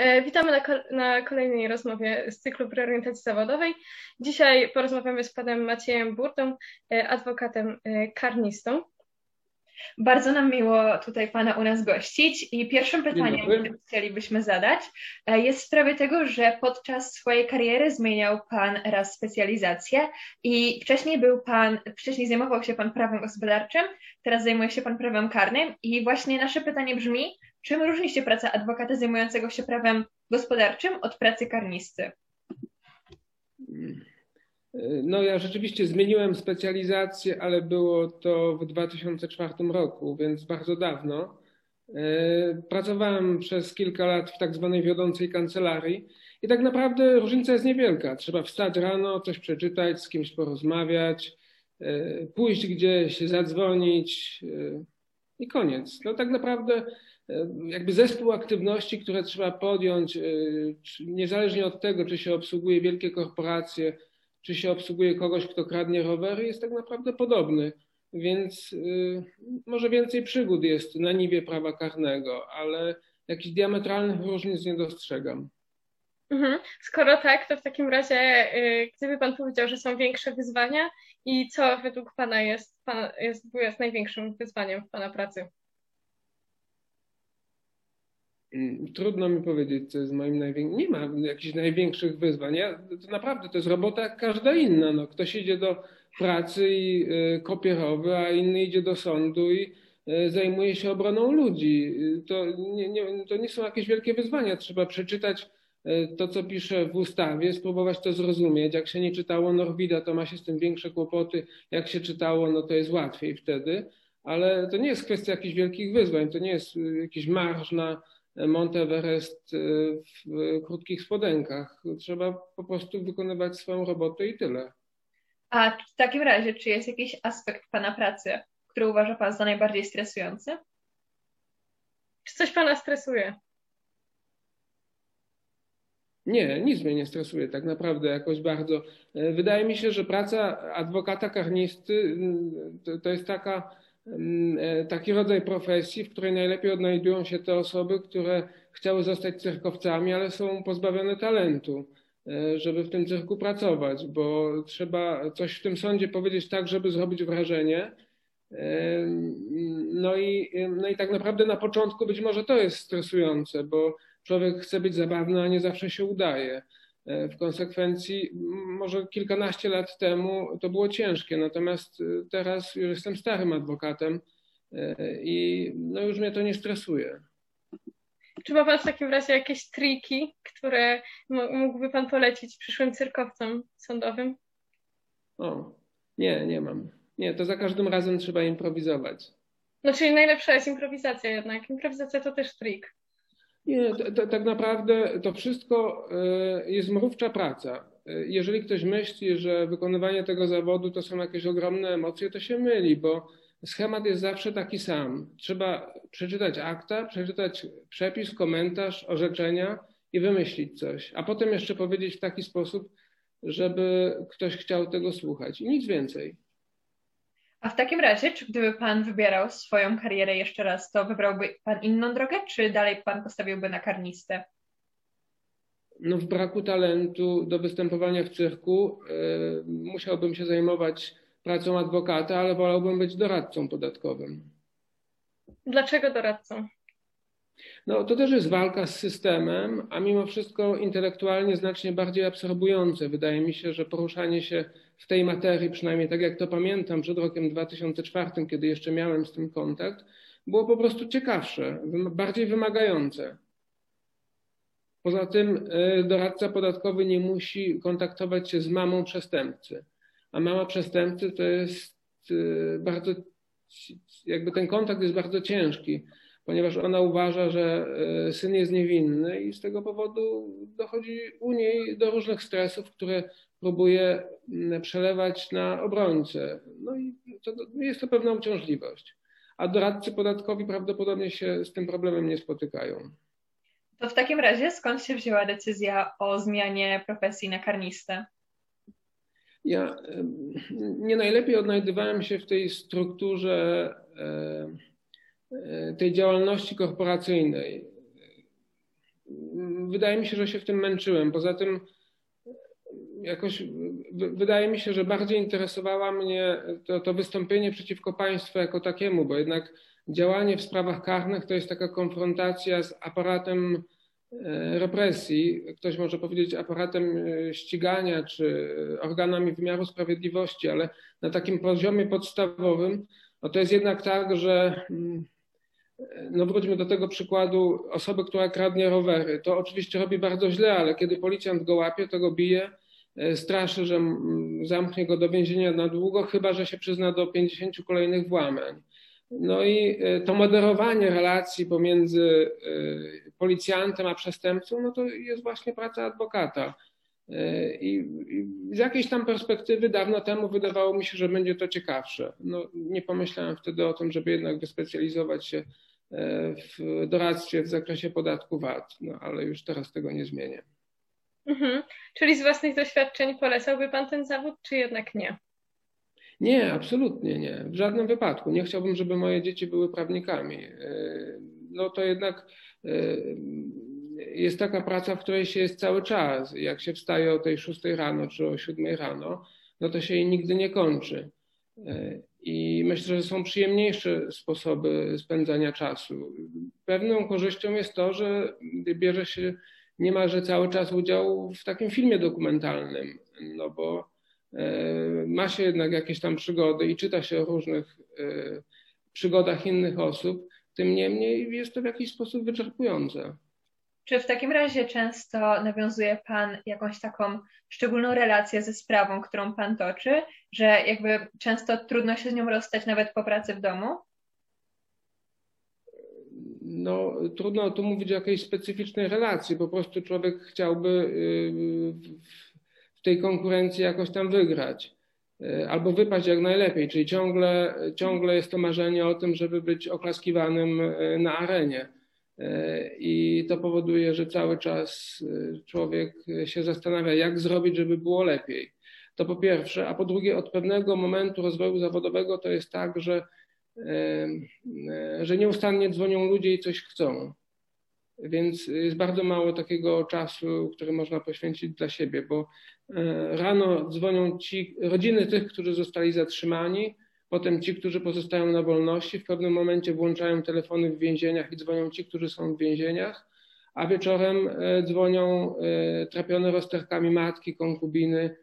E, witamy na, na, kolejnej rozmowie z cyklu preorientacji zawodowej. Dzisiaj porozmawiamy z panem Maciejem Burdą, e, adwokatem e, karnistą. Bardzo nam miło tutaj Pana u nas gościć i pierwszym pytaniem, które chcielibyśmy zadać jest w sprawie tego, że podczas swojej kariery zmieniał Pan raz specjalizację i wcześniej był Pan, wcześniej zajmował się Pan prawem gospodarczym, teraz zajmuje się Pan prawem karnym i właśnie nasze pytanie brzmi, Czym różni się praca adwokata zajmującego się prawem gospodarczym od pracy karnisty? No ja rzeczywiście zmieniłem specjalizację, ale było to w 2004 roku, więc bardzo dawno. E, pracowałem przez kilka lat w tak zwanej wiodącej kancelarii i tak naprawdę różnica jest niewielka. Trzeba wstać rano, coś przeczytać, z kimś porozmawiać, e, pójść gdzieś, zadzwonić e, i koniec. No tak naprawdę jakby zespół aktywności, które trzeba podjąć, e, niezależnie od tego, czy się obsługuje wielkie korporacje, czy się obsługuje kogoś, kto kradnie rowery, jest tak naprawdę podobny. Więc e, może więcej przygód jest na niwie prawa karnego, ale jakichś diametralnych różnic nie dostrzegam. Mhm. Skoro tak, to w takim razie, e, gdyby Pan powiedział, że są większe wyzwania i co według Pana jest, jest, jest największym wyzwaniem w Pana pracy? Mm, trudno mi powiedzieć, co jest moim największym. Nie ma jakichś największych wyzwań. Ja, to naprawdę to jest robota jak każda inna. No, ktoś idzie do pracy i y, kopie rowy, a inny idzie do sądu i y, zajmuje się obroną ludzi. To nie, nie, to nie są jakieś wielkie wyzwania. Trzeba przeczytać y, to, co pisze w ustawie, spróbować to zrozumieć. Jak się nie czytało Norwida, to ma się z tym większe kłopoty. Jak się czytało, no to jest łatwiej wtedy. Ale to nie jest kwestia jakichś wielkich wyzwań. To nie jest jakiś marsz na Monteverest y, w krótkich spodenkach. Trzeba po prostu wykonywać swoją robotę i tyle. A w takim razie, czy jest jakiś aspekt Pana pracy, który uważa Pan za najbardziej stresujący? Czy coś Pana stresuje? Nie, nic mnie nie stresuje tak naprawdę jakoś bardzo. Wydaje mi się, że praca adwokata karnisty y, to, to jest taka e, taki rodzaj profesji, w której najlepiej odnajdują się te osoby, które chciały zostać cyrkowcami, ale są pozbawione talentu, e, żeby w tym cyrku pracować, bo trzeba coś w tym sądzie powiedzieć tak, żeby zrobić wrażenie. E, no i, no i tak naprawdę na początku być może to jest stresujące, bo człowiek chce być zabawny, a nie zawsze się udaje. E, w konsekwencji może kilkanaście lat temu to było ciężkie, natomiast e, teraz już jestem starym adwokatem e, i no już mnie to nie stresuje. Czy ma Pan w takim razie jakieś triki, które mógłby Pan polecić przyszłym cyrkowcom sądowym? O, nie, nie mam. Nie, to za każdym razem trzeba improwizować. No czyli najlepsza jest improwizacja jednak. Improwizacja to też trik. Nie, tak naprawdę to wszystko e, jest mrówcza praca. E, jeżeli ktoś myśli, że wykonywanie tego zawodu to są jakieś ogromne emocje, to się myli, bo schemat jest zawsze taki sam. Trzeba przeczytać akta, przeczytać przepis, komentarz, orzeczenia i wymyślić coś, a potem jeszcze powiedzieć w taki sposób, żeby ktoś chciał tego słuchać i nic więcej. A w takim razie, czy gdyby Pan wybierał swoją karierę jeszcze raz, to wybrałby Pan inną drogę, czy dalej Pan postawiłby na karnistę? No w braku talentu do występowania w cyrku yy, musiałbym się zajmować pracą adwokata, ale wolałbym być doradcą podatkowym. Dlaczego doradcą? No to też jest walka z systemem, a mimo wszystko intelektualnie znacznie bardziej absorbujące. Wydaje mi się, że poruszanie się w tej materii, przynajmniej tak jak to pamiętam przed rokiem 2004, kiedy jeszcze miałem z tym kontakt, było po prostu ciekawsze, bardziej wymagające. Poza tym y, doradca podatkowy nie musi kontaktować się z mamą przestępcy, a mama przestępcy to jest y, bardzo, jakby ten kontakt jest bardzo ciężki ponieważ ona uważa, że e, syn jest niewinny i z tego powodu dochodzi u niej do różnych stresów, które próbuje mm, przelewać na obrońcę. No i to, jest to pewna uciążliwość. A doradcy podatkowi prawdopodobnie się z tym problemem nie spotykają. To w takim razie skąd się wzięła decyzja o zmianie profesji na karnistę? Ja nie najlepiej odnajdywałem się w tej strukturze tej działalności korporacyjnej. wydaje mi się, że się w tym męczyłem. Poza tym jakoś wydaje mi się, że bardziej interesowała mnie to, to wystąpienie przeciwko państwu jako takiemu, bo jednak działanie w sprawach karnych to jest taka konfrontacja z aparatem e, represji, ktoś może powiedzieć aparatem e, ścigania czy organami wymiaru sprawiedliwości, ale na takim poziomie podstawowym, no to jest jednak tak, że mm, no wróćmy do tego przykładu osoby, która kradnie rowery. To oczywiście robi bardzo źle, ale kiedy policjant go łapie, to go bije, e, straszy, że zamknie go do więzienia na długo, chyba że się przyzna do 50 kolejnych włamań. No i e, to moderowanie relacji pomiędzy e, policjantem a przestępcą, no to jest właśnie praca adwokata. E, I, z jakiejś tam perspektywy dawno temu wydawało mi się, że będzie to ciekawsze. No, nie pomyślałem wtedy o tym, żeby jednak wyspecjalizować się w doradztwie w zakresie podatku VAT, no ale już teraz tego nie zmienię. Mhm. Czyli z własnych doświadczeń polecałby Pan ten zawód, czy jednak nie? Nie, absolutnie nie. W żadnym wypadku. Nie chciałbym, żeby moje dzieci były prawnikami. E, no to jednak e, jest taka praca, w której się jest cały czas. Jak się wstaje o tej 6 rano czy o 7 rano, no to się jej nigdy nie kończy. Myślę, że są przyjemniejsze sposoby spędzania czasu. Pewną korzyścią jest to, że bierze się niemalże cały czas udział w takim filmie dokumentalnym, no bo E, ma się jednak jakieś tam przygody i czyta się o różnych e, przygodach innych osób, tym niemniej jest to w jakiś sposób wyczerpujące. Czy w takim razie często nawiązuje Pan jakąś taką szczególną relację ze sprawą, którą Pan toczy, że jakby często trudno się z nią rozstać nawet po pracy w domu? No, trudno tu mówić o jakiejś specyficznej relacji. Po prostu człowiek chciałby y, w tej konkurencji jakoś tam wygrać e, albo wypaść jak najlepiej, czyli ciągle, ciągle jest to marzenie o tym, żeby być oklaskiwanym e, na arenie. E, I to powoduje, że cały czas człowiek się zastanawia, jak zrobić, żeby było lepiej. To po pierwsze, a po drugie, od pewnego momentu rozwoju zawodowego to jest tak, że, że nieustannie dzwonią ludzie i coś chcą. Więc jest bardzo mało takiego czasu, który można poświęcić dla siebie, bo e, rano dzwonią ci rodziny tych, którzy zostali zatrzymani, potem ci, którzy pozostają na wolności, w pewnym momencie włączają telefony w więzieniach i dzwonią ci, którzy są w więzieniach, a wieczorem e, dzwonią e, trapione rozterkami matki, konkubiny,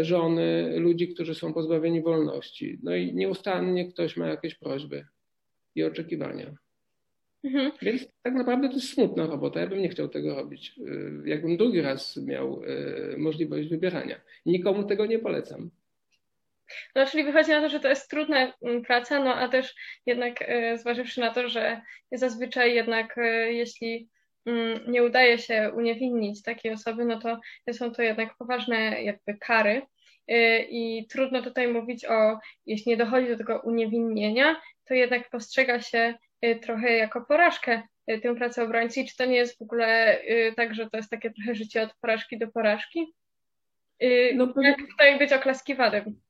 żony, ludzi, którzy są pozbawieni wolności. No i nieustannie ktoś ma jakieś prośby i oczekiwania. Mhm. Więc tak naprawdę to jest smutna robota. Ja bym nie chciał tego robić. Jakbym drugi raz miał możliwość wybierania. Nikomu tego nie polecam. No, czyli wychodzi na to, że to jest trudna mm, praca, no a też jednak y, zważywszy na to, że zazwyczaj jednak jeśli mm, nie udaje się uniewinnić takiej osoby, no to są to jednak poważne jakby kary. I trudno tutaj mówić o, jeśli nie dochodzi do tego uniewinnienia, to jednak postrzega się Y, trochę jako porażkę tę pracę obrońcy. I czy to nie jest w ogóle tak, że to jest takie trochę życie od porażki do porażki? No. Jak tutaj być oklaskiwanym?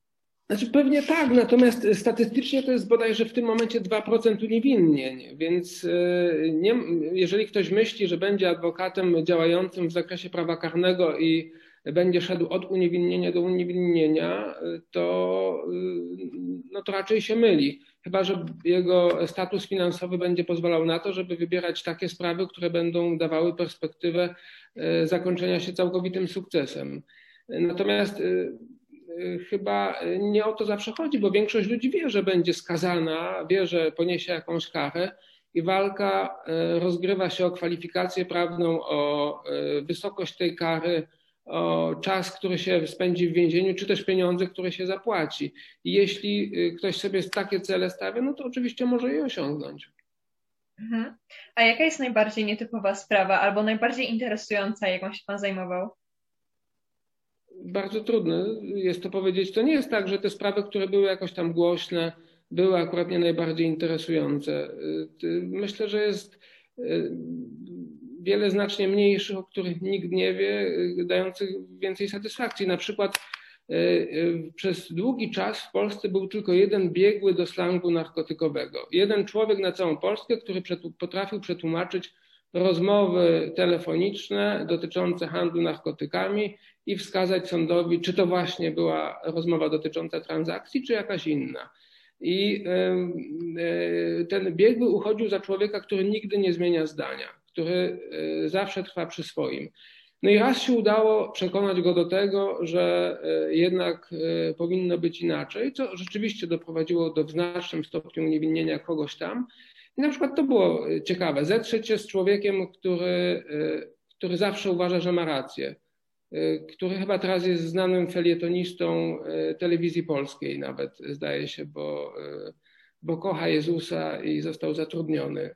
Znaczy pewnie tak, natomiast statystycznie to jest bodajże w tym momencie 2% uniewinnień, więc nie, jeżeli ktoś myśli, że będzie adwokatem działającym w zakresie prawa karnego i będzie szedł od uniewinnienia do uniewinnienia, to, no to raczej się myli. Chyba, że jego status finansowy będzie pozwalał na to, żeby wybierać takie sprawy, które będą dawały perspektywę e, zakończenia się całkowitym sukcesem. Natomiast e, e, chyba nie o to zawsze chodzi, bo większość ludzi wie, że będzie skazana, wie, że poniesie jakąś karę i walka rozgrywa się o kwalifikację prawną, o wysokość tej kary, o czas, który się spędzi w więzieniu, czy też pieniądze, które się zapłaci. I jeśli y, ktoś sobie takie cele stawia, no to oczywiście może je osiągnąć. Mhm. A jaka jest najbardziej nietypowa sprawa albo najbardziej interesująca, jaką się Pan zajmował? Bardzo trudne jest to powiedzieć. To nie jest tak, że te sprawy, które były jakoś tam głośne, były akurat nie najbardziej interesujące. Y, myślę, że jest y, wiele znacznie mniejszych, o których nikt nie wie, y, dających więcej satysfakcji. Na przykład y, y, przez długi czas w Polsce był tylko jeden biegły do slangu narkotykowego. Jeden człowiek na całą Polskę, który potrafił przetłumaczyć rozmowy telefoniczne dotyczące handlu narkotykami i wskazać sądowi, czy to właśnie była rozmowa dotycząca transakcji, czy jakaś inna. I e, ten biegły uchodził za człowieka, który nigdy nie zmienia zdania, który e, zawsze trwa przy swoim. No i raz się udało przekonać go do tego, że e, jednak powinno być inaczej, co rzeczywiście doprowadziło do w znacznym stopniu uniewinnienia kogoś tam. I na przykład to było ciekawe, zetrzeć się z człowiekiem, który, który zawsze uważa, że ma rację który chyba teraz jest znanym felietonistą telewizji polskiej nawet, zdaje się, bo, bo kocha Jezusa i został zatrudniony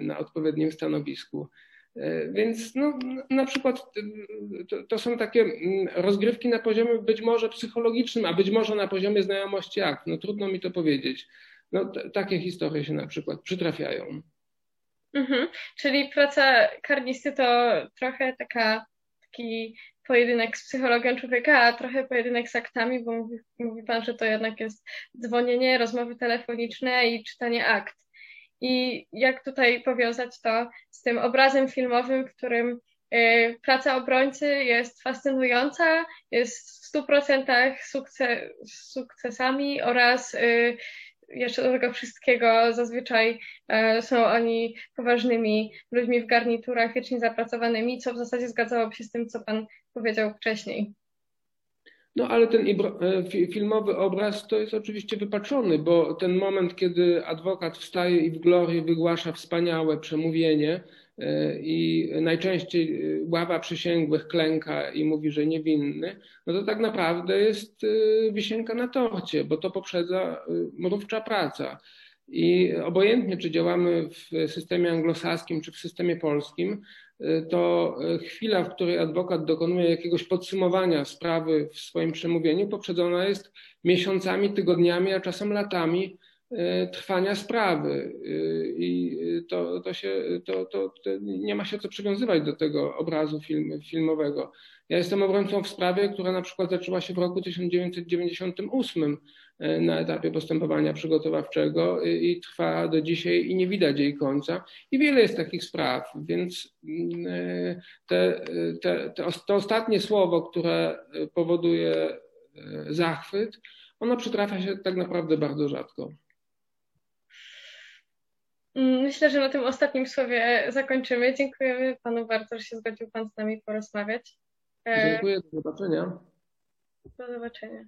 na odpowiednim stanowisku. Więc no, na przykład to, to, są takie mm, rozgrywki na poziomie być może psychologicznym, a być może na poziomie znajomości akt. No trudno mi to powiedzieć. No, t- takie historie się na przykład przytrafiają. Mhm. Czyli praca karnisty to trochę taka, taki pojedynek z psychologiem człowieka, a trochę pojedynek z aktami, bo mówi, mówi Pan, że to jednak jest dzwonienie, rozmowy telefoniczne i czytanie akt. I jak tutaj powiązać to z tym obrazem filmowym, w którym y, praca obrońcy jest fascynująca, jest w 100% sukces, sukcesami oraz y, jeszcze do tego wszystkiego zazwyczaj e, są oni poważnymi ludźmi w garniturach, wiecznie zapracowanymi, co w zasadzie zgadzałoby się z tym, co Pan powiedział wcześniej. No ale ten e, filmowy obraz to jest oczywiście wypaczony, bo ten moment, kiedy adwokat wstaje i w glorii wygłasza wspaniałe przemówienie, E, i najczęściej e, ława przysięgłych klęka i mówi, że niewinny, no to tak naprawdę jest wisienka na torcie, bo to poprzedza mrówcza praca. I obojętnie, czy działamy w systemie anglosaskim, czy w systemie polskim, to chwila, w której adwokat dokonuje jakiegoś podsumowania sprawy w swoim przemówieniu, poprzedzona jest miesiącami, tygodniami, a czasem latami E, trwania sprawy e, i to, to się, to, to, to, nie ma się co przywiązywać do tego obrazu film, filmowego. Ja jestem obrońcą w sprawie, która na przykład zaczęła się w roku 1998 e, na etapie postępowania przygotowawczego i trwa do dzisiaj i nie widać jej końca. I wiele jest takich spraw, więc mm, te, te, te, to ostatnie słowo, które powoduje zachwyt, ono przytrafia się tak naprawdę bardzo rzadko. Mm, myślę, że na tym ostatnim słowie zakończymy. Dziękujemy Panu bardzo, że się zgodził Pan z nami porozmawiać. E, Dziękuję, do zobaczenia. Do zobaczenia.